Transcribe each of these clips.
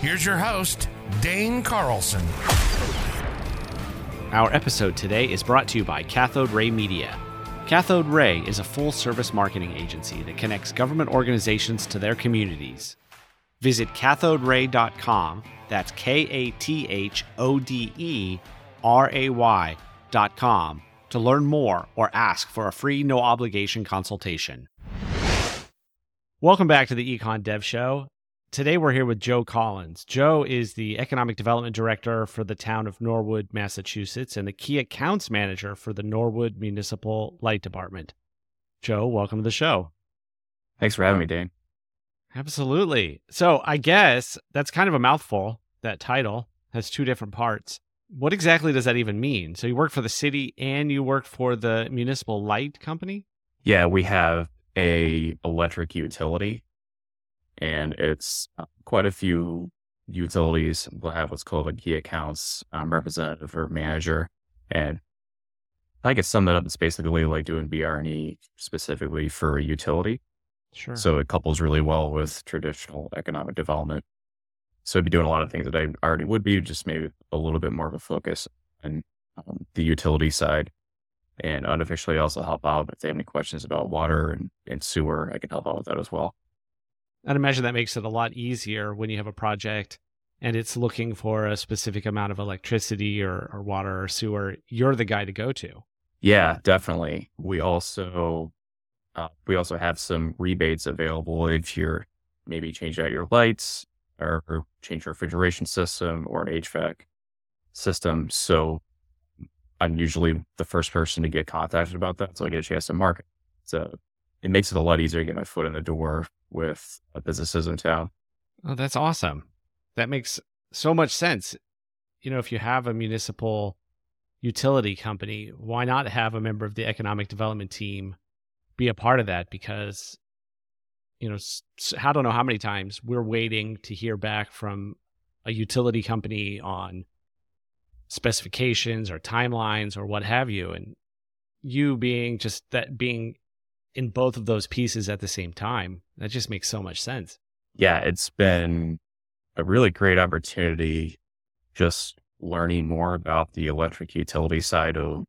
Here's your host, Dane Carlson. Our episode today is brought to you by KathodeRay Media. Cathode Ray is a full service marketing agency that connects government organizations to their communities. Visit kathoderay.com, that's K A T H O D E R A Y.com, to learn more or ask for a free no obligation consultation. Welcome back to the Econ Dev Show. Today we're here with Joe Collins. Joe is the Economic Development Director for the town of Norwood, Massachusetts, and the Key Accounts Manager for the Norwood Municipal Light Department. Joe, welcome to the show. Thanks for having uh, me, Dane. Absolutely. So I guess that's kind of a mouthful, that title has two different parts. What exactly does that even mean? So you work for the city and you work for the municipal light company? Yeah, we have a electric utility and it's uh, quite a few utilities will have what's called a key accounts um, representative or manager. And I guess sum that up, it's basically like doing BR&E specifically for a utility. Sure. So it couples really well with traditional economic development. So I'd be doing a lot of things that I already would be, just maybe a little bit more of a focus on um, the utility side. And unofficially also help out if they have any questions about water and, and sewer, I can help out with that as well. I'd imagine that makes it a lot easier when you have a project and it's looking for a specific amount of electricity or, or water or sewer. You're the guy to go to. Yeah, definitely. We also uh, we also have some rebates available if you're maybe change out your lights or, or change your refrigeration system or an HVAC system. So I'm usually the first person to get contacted about that, so I get a chance to market. So it makes it a lot easier to get my foot in the door with businesses in town. Oh, that's awesome. That makes so much sense. You know, if you have a municipal utility company, why not have a member of the economic development team be a part of that? Because, you know, I don't know how many times we're waiting to hear back from a utility company on specifications or timelines or what have you. And you being just that being in both of those pieces at the same time. That just makes so much sense. Yeah, it's been a really great opportunity just learning more about the electric utility side of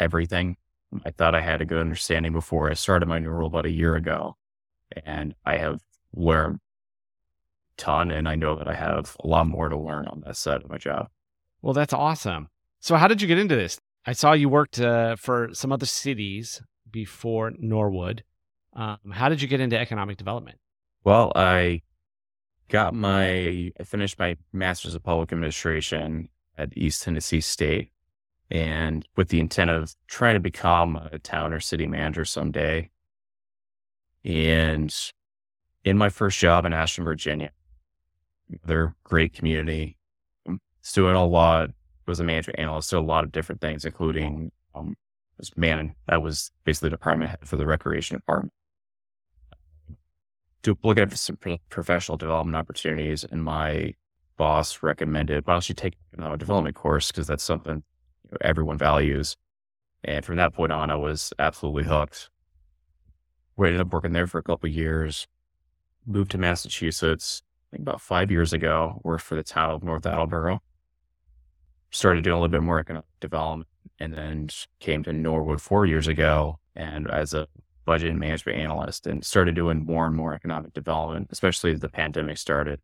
everything. I thought I had a good understanding before I started my new role about a year ago. And I have learned a ton and I know that I have a lot more to learn on that side of my job. Well, that's awesome. So how did you get into this? I saw you worked uh, for some other cities before Norwood. Um, how did you get into economic development? Well, I got my, I finished my master's of public administration at East Tennessee State and with the intent of trying to become a town or city manager someday. And in my first job in Ashland, Virginia, they're great community. It's doing a lot, was a management analyst, did a lot of different things, including um, was man, that was basically the department head for the recreation department. To look at some professional development opportunities, and my boss recommended, why don't you take a development course? Because that's something you know, everyone values. And from that point on, I was absolutely hooked. We ended up working there for a couple years, moved to Massachusetts, I think about five years ago, worked for the town of North Attleboro. Started doing a little bit more economic development and then came to Norwood four years ago and as a budget and management analyst and started doing more and more economic development, especially as the pandemic started.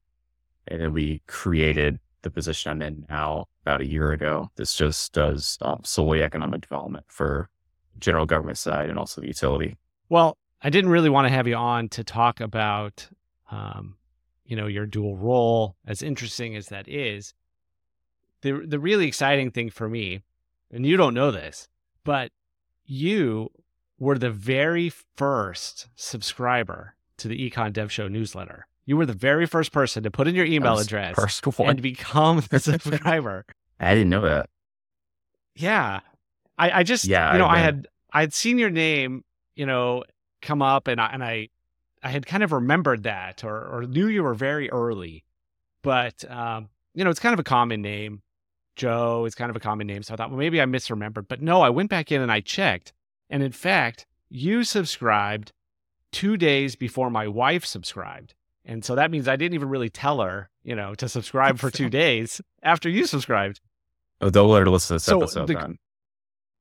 And then we created the position I'm in now about a year ago. This just does um, solely economic development for general government side and also the utility. Well, I didn't really want to have you on to talk about, um, you know, your dual role, as interesting as that is. The the really exciting thing for me and you don't know this, but you were the very first subscriber to the Econ Dev Show newsletter. You were the very first person to put in your email address First one. and become a subscriber. I didn't know that. Yeah. I, I just, Yeah, you know, I I, had, I had seen your name, you know, come up and I, and I, I had kind of remembered that or, or knew you were very early, but, um, you know, it's kind of a common name. Joe is kind of a common name. So I thought, well, maybe I misremembered, but no, I went back in and I checked. And in fact, you subscribed two days before my wife subscribed. And so that means I didn't even really tell her, you know, to subscribe for two days after you subscribed. Oh, don't let her listen to this So episode the- then.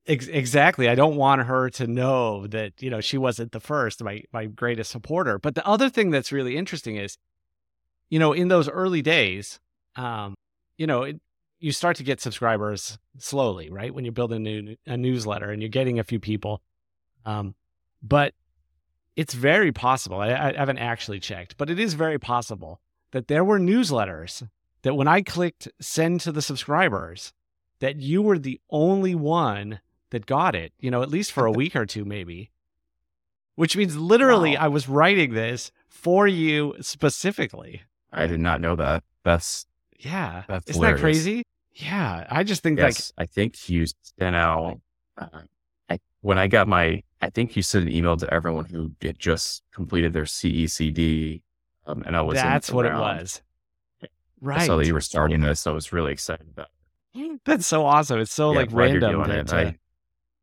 Ex- exactly. I don't want her to know that you know she wasn't the first, my my greatest supporter. But the other thing that's really interesting is, you know, in those early days, um, you know, it, you start to get subscribers slowly, right? When you're building a, new, a newsletter and you're getting a few people, um, but it's very possible. I, I haven't actually checked, but it is very possible that there were newsletters that when I clicked send to the subscribers, that you were the only one that got it, you know, at least for a week or two, maybe. Which means literally Wow. I was writing this for you specifically. I did not know that. That's Yeah. That's Isn't that crazy? Yeah. I just think like. I think you sent out. Uh, I, when I got my, I think you sent an email to everyone who had just completed their CEcD, um, and I was. that's what it was. I Right. saw that you were starting this, so I was really excited about. it. That's so awesome. It's so Yeah, like random. doing that, it. I-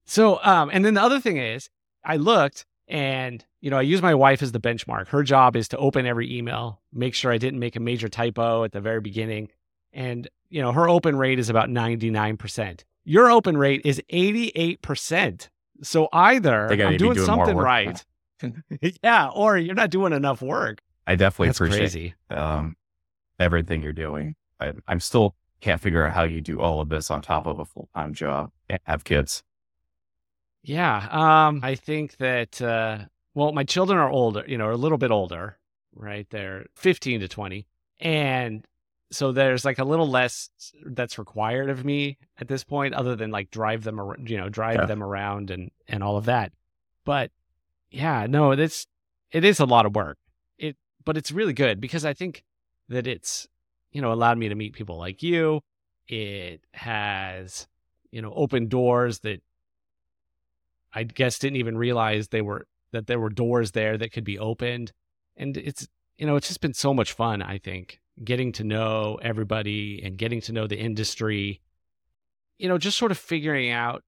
So, um, and then the other thing is, I looked and you know I use my wife as the benchmark. Her job is to open every email, make sure I didn't make a major typo at the very beginning, and you know her open rate is about ninety nine percent. Your open rate is eighty eight percent. So either I'm need to be doing, doing something right, yeah, or you're not doing enough work. I definitely That's appreciate um, everything you're doing. I, I'm still can't figure out how you do all of this on top of a full time job and have kids. Yeah. Um, I think that, uh, well, my children are older, you know, are a little bit older, right? They're 15 to 20. And so there's like a little less that's required of me at this point, other than like drive them, ar- you know, drive Yeah. them around and, and all of that. But yeah, no, it's, it is a lot of work. It, but it's really good because I think that it's, you know, allowed me to meet people like you. It has, you know, opened doors that I guess didn't even realize they were that there were doors there that could be opened. And it's you know, it's just been so much fun, I think, getting to know everybody and getting to know the industry. You know, just sort of figuring out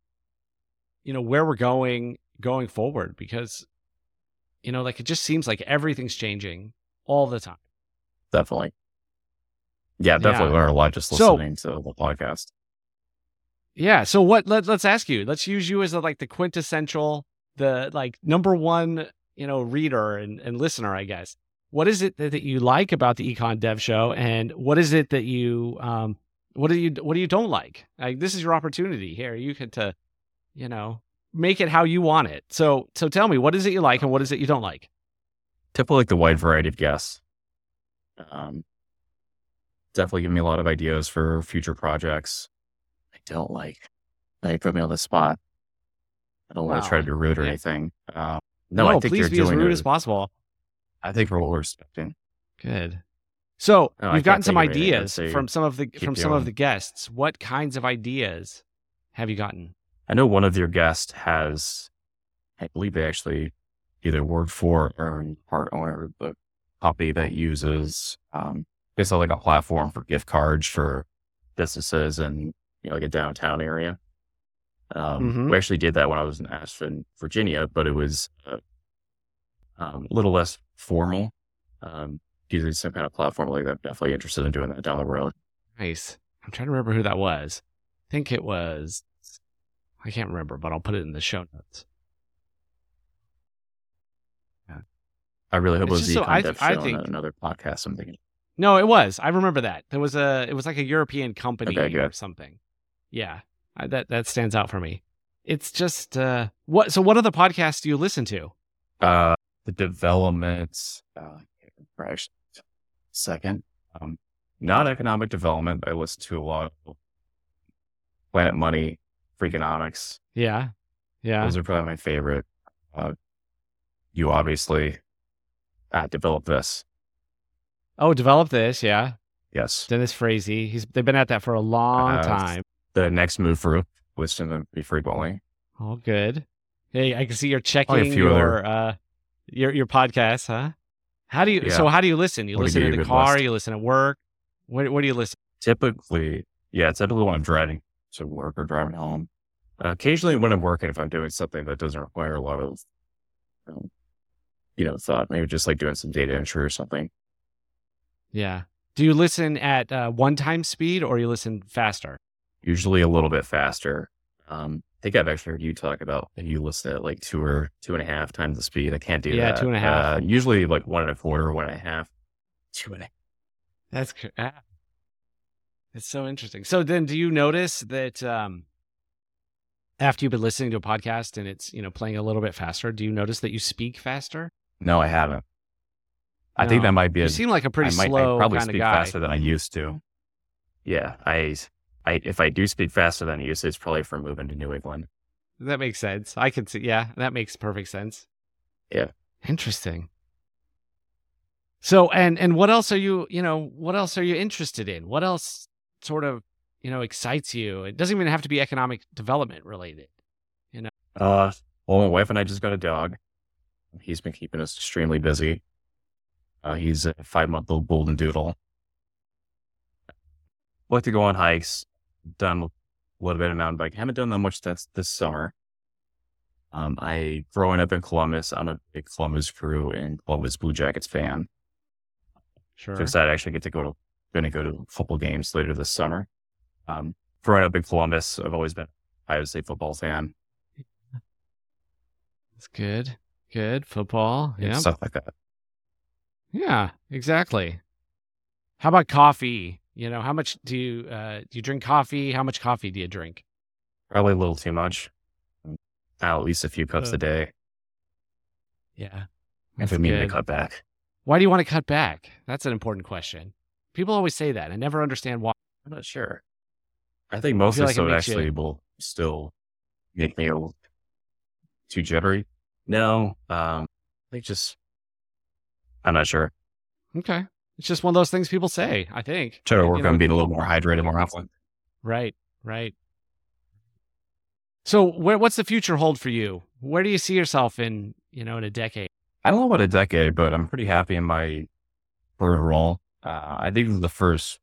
you know where we're going going forward because you know, like it just seems like everything's changing all the time. Definitely. Yeah, definitely Yeah. learn a lot just So- listening to the podcast. Yeah. So what? Let, let's ask you. Let's use you as the, like the quintessential, the like number one, you know, reader and, and listener. I guess. What is it that, that you like about the Econ Dev Show, and what is it that you um what do you what do you don't like? Like this is your opportunity here. You can to, you know, make it how you want it. So so tell me, what is it you like, and what is it you don't like? Typically like the wide variety of guests. Um, definitely give me a lot of ideas for future projects. I don't like. They put me on the spot. I don't want to try to be rude or Yeah. anything. Um, no, I think please you're be as doing rude it. as possible. I think for what we're expecting. Good. So I we've gotten some think anything. I'd ideas say from some of the from some of the guests. What kinds of ideas have you gotten? I know one of your guests has, I believe they actually either work for or part owner of the company that uses, um, basically like a platform for gift cards for businesses in, you know, like a downtown area. Um, Mhm. we actually did that when I was in Asheville, Virginia, but it was uh, um, a little less formal. Um, using some kind of platform like that. Definitely interested in doing that down the road. Nice. I'm trying to remember who that was. I think it was. I can't remember, but I'll put it in the show notes. Yeah. I really hope It's it was the so- I th- I think- not another podcast. I'm thinking. No, it was. I remember that. There was a. It was like a European company Okay, or something. Yeah, I, that that stands out for me. It's just uh, what. So, what other podcasts do you listen to? Uh, the development, uh, second, um, not economic development. I listen to a lot of Planet Money, Freakonomics. Yeah, yeah. Those are probably my favorite. Uh, you obviously uh, developed this. Oh, develop this, yeah. Yes. Dennis Frazee. He's they've been at that for a long Uh, time. The next move for Wisdom to be free frequently. Oh, good. Hey, I can see you're checking few your uh your your podcast, huh? How do you Yeah. so how do you listen? You Wanna listen in the car, list. you listen at work. What where do you listen? Typically, yeah, typically when I'm driving to work or driving home. Uh, occasionally when I'm working, if I'm doing something that doesn't require a lot of, um, you know, thought, maybe just like doing some data entry or something. Yeah. Do you listen at uh, one time speed or you listen faster? Usually a little bit faster. Um, I think I've actually heard you talk about you listen at like two or two and a half times the speed. I can't do that. Yeah, that. two and a half. Uh, usually like one and a quarter, one and a half. Two and a That's cr- ah. It's so interesting. So then do you notice that um after you've been listening to a podcast and it's, you know, playing a little bit faster, do you notice that you speak faster? No, I haven't. I think that might be You a seem like a pretty I might, slow I probably speak guy. faster than I used to. Yeah, I, I, if I do speak faster than you, it's probably from moving to New England. That makes sense. I can see. Yeah, that makes perfect sense. Yeah. Interesting. So, and and what else are you? You know, what else are you interested in? What else sort of you know excites you? It doesn't even have to be economic development related. You know. Uh, well, my wife and I just got a dog. He's been keeping us extremely busy. Uh, he's a five month old golden doodle. Like to go on hikes. Done a little bit of mountain biking. Haven't done that much this this summer. Um, I growing up in Columbus, I'm a big Columbus Crew and Columbus Blue Jackets fan. Sure. So excited I actually get to go to going to go to football games later this summer. Um, growing up in Columbus, I've always been a Ohio State football fan That's good. Good football. Yeah. stuff like that. Yeah. Exactly. How about coffee? You know, how much do you uh, do you drink coffee? How much coffee do you drink? Probably a little too much. Uh, at least a few cups Uh, a day. Yeah. If I mean to cut back. Why do you want to cut back? That's an important question. People always say that. I never understand why. I'm not sure. I think mostly like it so makes you- actually will still make me a little too jittery. No, um, I think just I'm not sure. Okay. It's just one of those things people say, I think. Try to work you know, on being a little more hydrated more often. Right, right. So where what's the future hold for you? Where do you see yourself in, you know, in a decade? I don't know about a decade, but I'm pretty happy in my current role. Uh, I think this is the first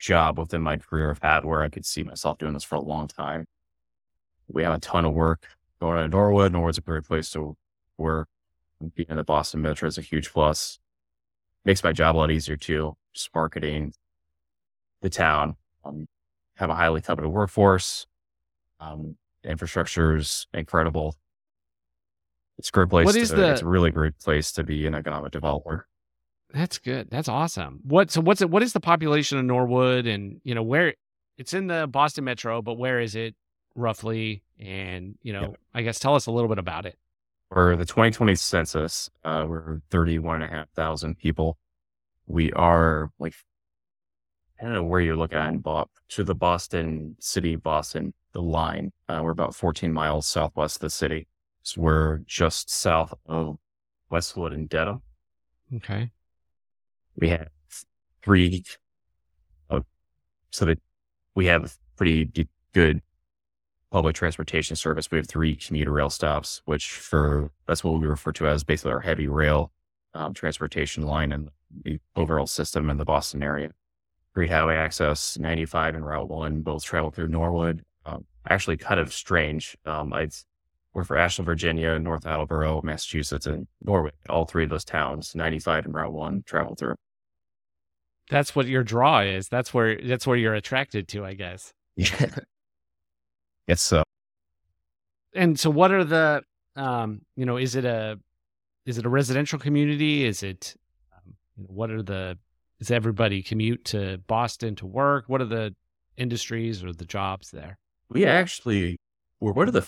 job within my career I've had where I could see myself doing this for a long time. We have a ton of work going on in Norwood. Norwood's a great place to work. Being in the Boston Metro is a huge plus. Makes my job a lot easier too. Just marketing the town. Um, have a highly coveted workforce. Um, infrastructure is incredible. It's a great place. What to, the- It's a really great place to be an economic developer. That's good. That's awesome. What so what's it what is the population of Norwood and you know where it's in the Boston Metro, but where is it roughly? And, you know, Yeah. I guess tell us a little bit about it. For the 2020 census, uh, we're 31,500 people. We are like, I don't know where you're looking at, but to the Boston city, Boston, the line, uh, we're about 14 miles southwest of the city. So we're just south of Westwood and Dedham. Okay. We have three, uh, so that we have pretty good public transportation service. We have three commuter rail stops, which for that's what we refer to as basically our heavy rail um, transportation line and the overall system in the Boston area. Great highway access, 95 and Route 1 both travel through Norwood. Um, actually, kind of strange. Um, I work for Ashland, Virginia, North Attleboro, Massachusetts, and Norwood. All three of those towns, 95 and Route 1, travel through. That's what your draw is. That's where that's where you're attracted to, I guess. Yeah. It's uh, and so what are the um you know is it a is it a residential community is it um, you know, what are the does everybody commute to boston to work what are the industries or the jobs there we actually we're one of the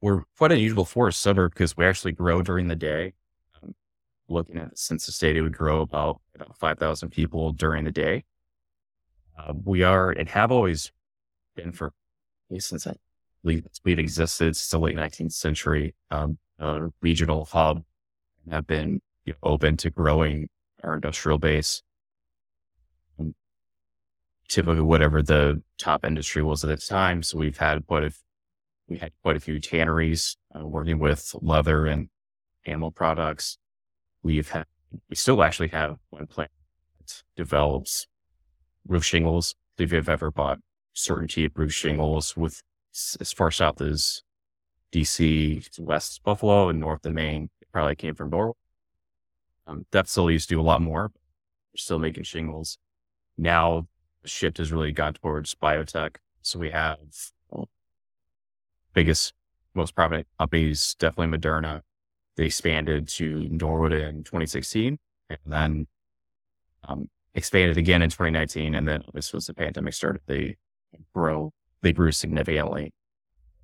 we're quite unusual for a suburb because we actually grow during the day. Um, looking at the census data, we grow about about five thousand people during the day. Uh, we are and have always been for at least since I believe we've existed since the late nineteenth century. Um, a regional hub and have been you know, open to growing our industrial base. And typically, whatever the top industry was at the time. So we've had quite a we had quite a few tanneries uh, working with leather and animal products. We've had we still actually have one plant that develops roof shingles. If you've ever bought CertainTeed roof shingles with as far south as DC, west Buffalo, and north of Maine, it probably came from Norwood. Um, used to do a lot more. We're still making shingles. Now the shift has really gone towards biotech. So we have biggest, most prominent companies, definitely Moderna. They expanded to Norwood in 2016 and then um, expanded again in 2019. And then this was the pandemic started. They grow, they grew significantly.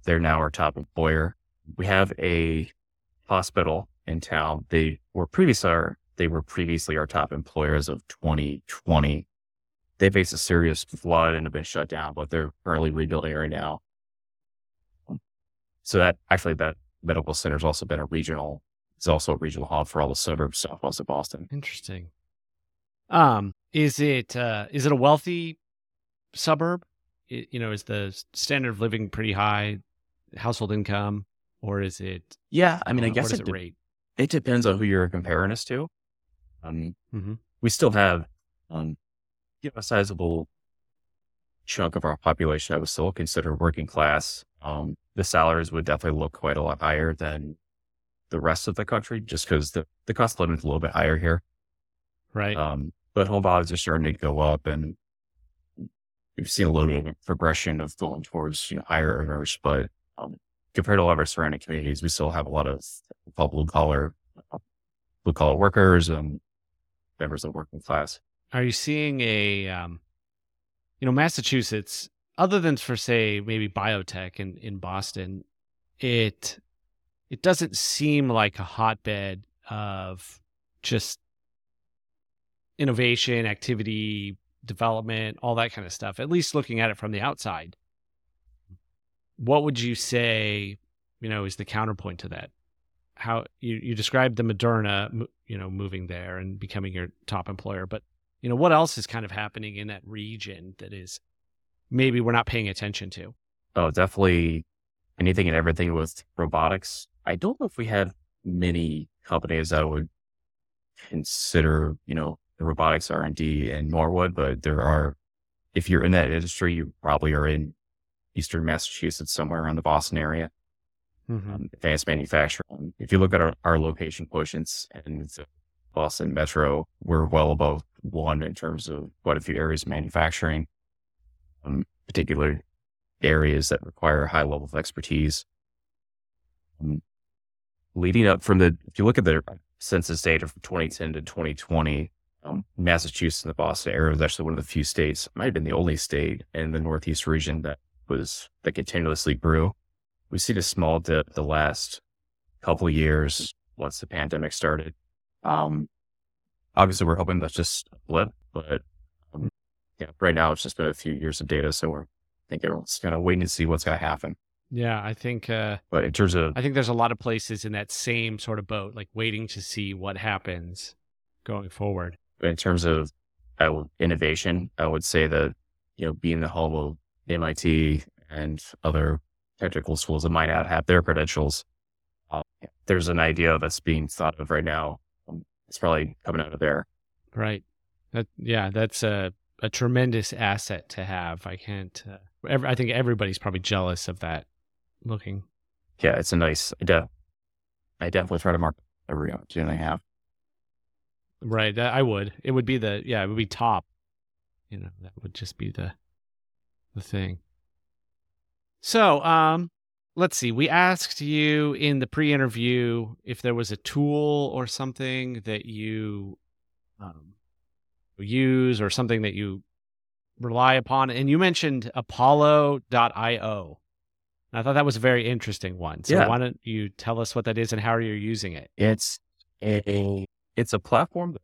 They're now our top employer. We have a hospital in town. They were previously our, they were previously our top employers of 2020. They faced a serious flood and have been shut down, but they're currently rebuilding right now. So that actually that medical center has also been a regional, it's also a regional hub for all the suburbs southwest of Boston. Interesting. Um, is it uh, is it a wealthy suburb? You know, is the standard of living pretty high, household income, or is it? Yeah, I mean, I uh, guess it, it de- rate? it depends on who you're comparing us to. Um, Mm-hmm. we still have um, you know, a sizable chunk of our population I would still consider working class. Um, the salaries would definitely look quite a lot higher than the rest of the country, just because the, the cost of living is a little bit higher here. Right. Um, but home values are starting to go up, and we've seen a little bit of progression of going towards you know, higher earners. But um, compared to a lot of our surrounding communities, we still have a lot of blue collar blue collar workers and members of the working class. Are you seeing a, um, you know, Massachusetts, other than for say maybe biotech in, in Boston, it it doesn't seem like a hotbed of just innovation, activity, development, all that kind of stuff. At least looking at it from the outside, what would you say, you know, is the counterpoint to that? How you you described the Moderna, you know, moving there and becoming your top employer, but you know what else is kind of happening in that region that is maybe we're not paying attention to Oh, definitely anything and everything with robotics. I don't know if we had many companies that would consider, you know, the robotics R and D in Norwood, but there are. If you're in that industry, you probably are in Eastern Massachusetts, somewhere around the Boston area. Um, advanced manufacturing. If you look at our, our location quotients and the Boston Metro, we're well above one in terms of quite a few areas of manufacturing, um, particular areas that require a high level of expertise. Um, leading up from the, if you look at the census data from 2010 to 2020, um, Massachusetts and the Boston area was actually one of the few states, might have been the only state in the Northeast region that was, that continuously grew. We've seen a small dip the last couple of years once the pandemic started. Um, obviously we're hoping that's just a blip, but um, yeah, right now it's just been a few years of data. So we're, I think everyone's kind of waiting to see what's going to happen. yeah i think uh But in terms of, i think there's a lot of places in that same sort of boat like waiting to see what happens going forward in terms of uh, innovation, I would say that, you know, being the home of MIT and other technical schools that might not have their credentials, uh, there's an idea that's being thought of right now. Um, it's probably coming out of there. right that yeah that's a a tremendous asset to have i can't uh, ev- i think everybody's probably jealous of that looking Yeah, it's a nice, I, de- I definitely try to mark every opportunity I have. Right. I would. It would be the yeah, it would be top. You know, that would just be the the thing. So, um let's see. We asked you in the pre-interview if there was a tool or something that you um use or something that you rely upon and you mentioned apollo.io. And I thought that was a very interesting one. So Yeah. why don't you tell us what that is and how are you're using it? It's a it's a platform that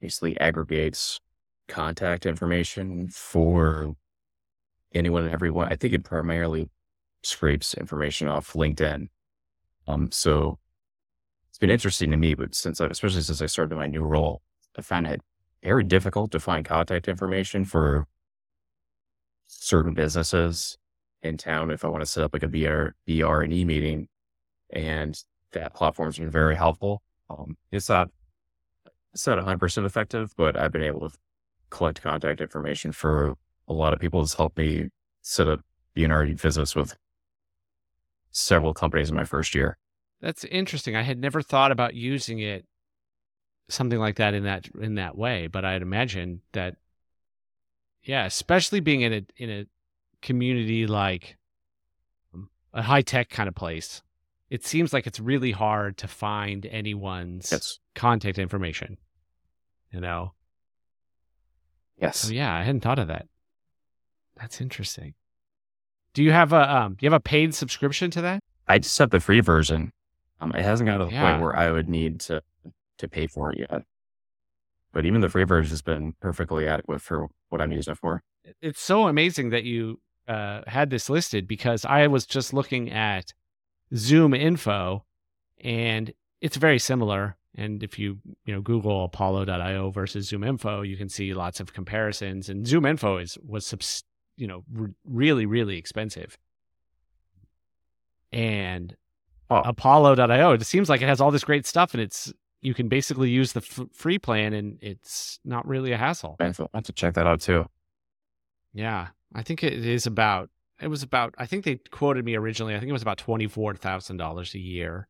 basically aggregates contact information for anyone and everyone. I think it primarily scrapes information off LinkedIn. Um, so it's been interesting to me, but since I, especially since I started my new role, I find it very difficult to find contact information for certain businesses in town if I want to set up like a BR, BR and E meeting. And that platform's been very helpful. Um, it's not, it's not 100% effective, but I've been able to collect contact information for a lot of people. It's helped me set up BNR visits with several companies in my first year. That's interesting. I had never thought about using it something like that in that in that way, but I'd imagine that yeah, especially being in a in a community like a high tech kind of place, it seems like it's really hard to find anyone's Yes. contact information. You know? Yes. So yeah, I hadn't thought of that. That's interesting. Do you have a um do you have a paid subscription to that? I just have the free version. Um, it hasn't gotten to the Yeah. point where I would need to to pay for it yet. But even the free version has been perfectly adequate for what I'm using it for. it's so amazing that you uh, had this listed because I was just looking at ZoomInfo and it's very similar. And if you you know Google Apollo.io versus ZoomInfo, you can see lots of comparisons. And ZoomInfo is was you know re- really really expensive. And Oh. Apollo.io, it seems like it has all this great stuff, and it's you can basically use the f- free plan, and it's not really a hassle. I have to- I have to check that out too. Yeah, I think it is about. It was about. I think they quoted me originally. I think it was about twenty four thousand dollars a year,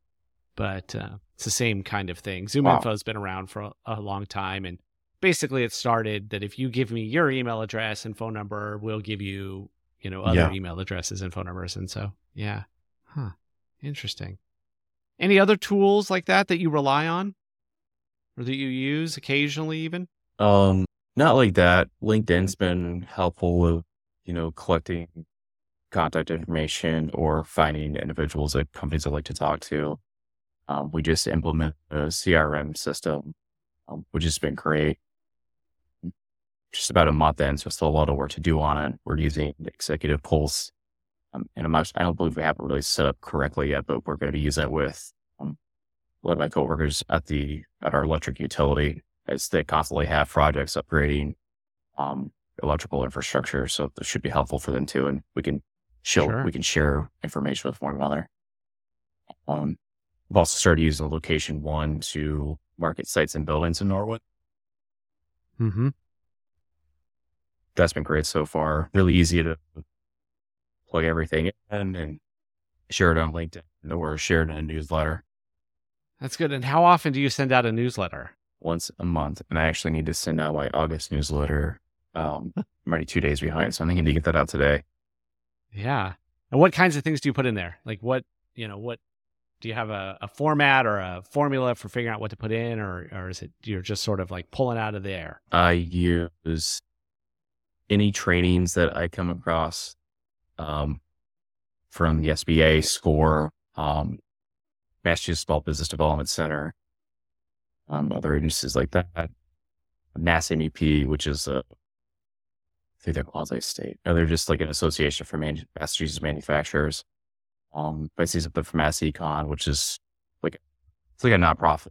but uh, it's the same kind of thing. Zoom Wow. Info has been around for a, a long time, and basically it started that if you give me your email address and phone number, we'll give you you know other Yeah. email addresses and phone numbers, and so yeah, huh, interesting. Any other tools like that that you rely on, or that you use occasionally, even? Um, not like that. LinkedIn's been helpful with, you know, collecting contact information or finding individuals at companies I'd like to talk to. Um, we just implement a CRM system, um, which has been great. Just about a month in, so still a lot of work to do on it. We're using Executive Pulse. Um, and I'm not, I don't believe we have it really set up correctly yet, but we're going to use it with um, lot of my coworkers at the at our electric utility as they constantly have projects upgrading um, electrical infrastructure. So this should be helpful for them too. And we can show, Sure. we can share information with one another. Um, we've also started using LocationOne to market sites and buildings in Norwood. Mm-hmm. That's been great so far. Really easy to plug everything in and share it on LinkedIn or share it in a newsletter That's good. And how often do you send out a newsletter? once a month. And I actually need to send out my August newsletter. Um, I'm already two days behind, so I think I need to get that out today. Yeah. And what kinds of things do you put in there? Like what, you know, what do you have a, a format or a formula for figuring out what to put in or or is it you're just sort of like pulling out of the air? I use any trainings that I come across um, from the SBA, SCORE, um, Massachusetts Small Business Development Center, um, other agencies like that. MassMEP, which is a, think they're quasi state. No, they're just like an association for man- Massachusetts manufacturers. Um, I see something from MassEcon, which is like, it's like a nonprofit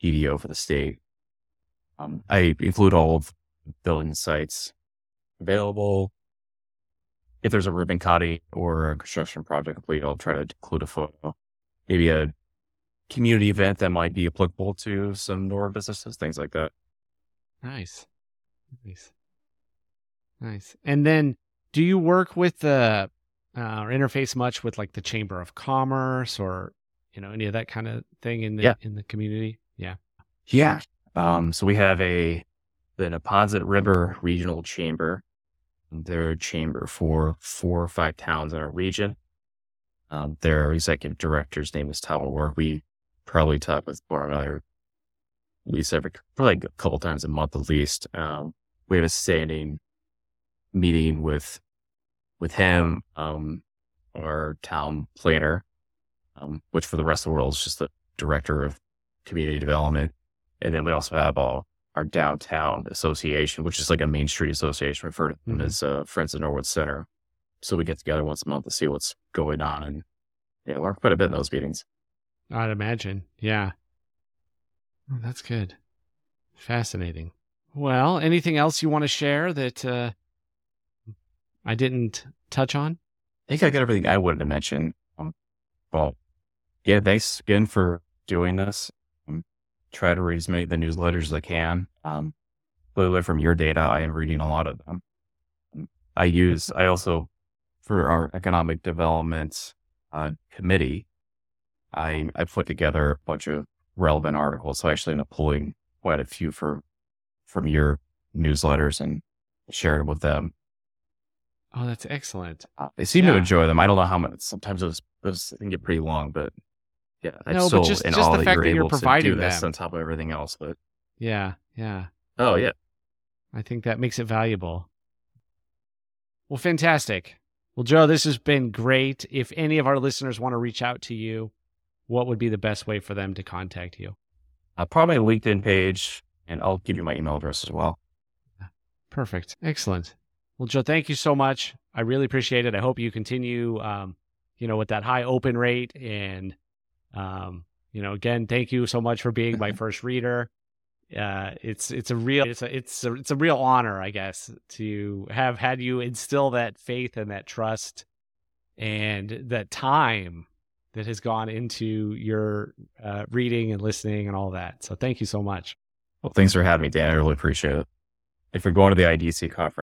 EDO for the state. Um, I include all of building sites available. If there's a ribbon cutting or a construction project complete, I'll try to include a photo. Maybe a community event that might be applicable to some Norwood businesses, things like that. Nice. Nice. Nice. And then do you work with the uh, or interface much with like the Chamber of Commerce or you know any of that kind of thing in the Yeah. in the community? Yeah. Yeah. Um, so we have a the Neponset River Regional Chamber. They're a chamber for four or five towns in our region. Um, their executive director's name is Tyler Work. We probably talk with one another at least every probably a couple times a month at least. Um, we have a standing meeting with with him, um, our town planner, um, which for the rest of the world is just the director of community development. And then we also have all our downtown association, which is like a Main Street association, referred to Mhm. as uh, Friends of Norwood Center. So we get together once a month to see what's going on, and yeah, learn quite a bit in those meetings. I'd imagine. Yeah. Oh, that's good. Fascinating. Well, anything else you want to share that uh, I didn't touch on? I think I got everything I wanted to mention. Um, well, yeah, thanks again for doing this. Um, try to read as many of the newsletters as I can. Um, clearly from your data, I am reading a lot of them. Um, I use, I also, for our economic development uh, committee, I, I put together a bunch of relevant articles. So I actually end up pulling quite a few for, from your newsletters and them with them. Oh, that's excellent. Uh, they seem Yeah. to enjoy them. I don't know how much. Sometimes those those can get pretty long, but yeah, I'm No, but still just- in just all the that fact you're that you're providing do this on top of everything else. But Yeah, yeah. oh yeah, I think that makes it valuable. Well, fantastic. Well, Joe, this has been great. If any of our listeners want to reach out to you, what would be the best way for them to contact you? uh, probably my LinkedIn page, and I'll give you my email address as well. Perfect. Excellent. Well, Joe, thank you so much. I really appreciate it. I hope you continue, um, you know, with that high open rate. And, um, you know, again, thank you so much for being my first reader. Uh, it's it's a real it's a it's a it's a real honor, I guess, to have had you instill that faith and that trust and that time that has gone into your uh, reading and listening and all that. So thank you so much. Well, thanks for having me, Dan. I really appreciate it. If you're going to the IDC conference.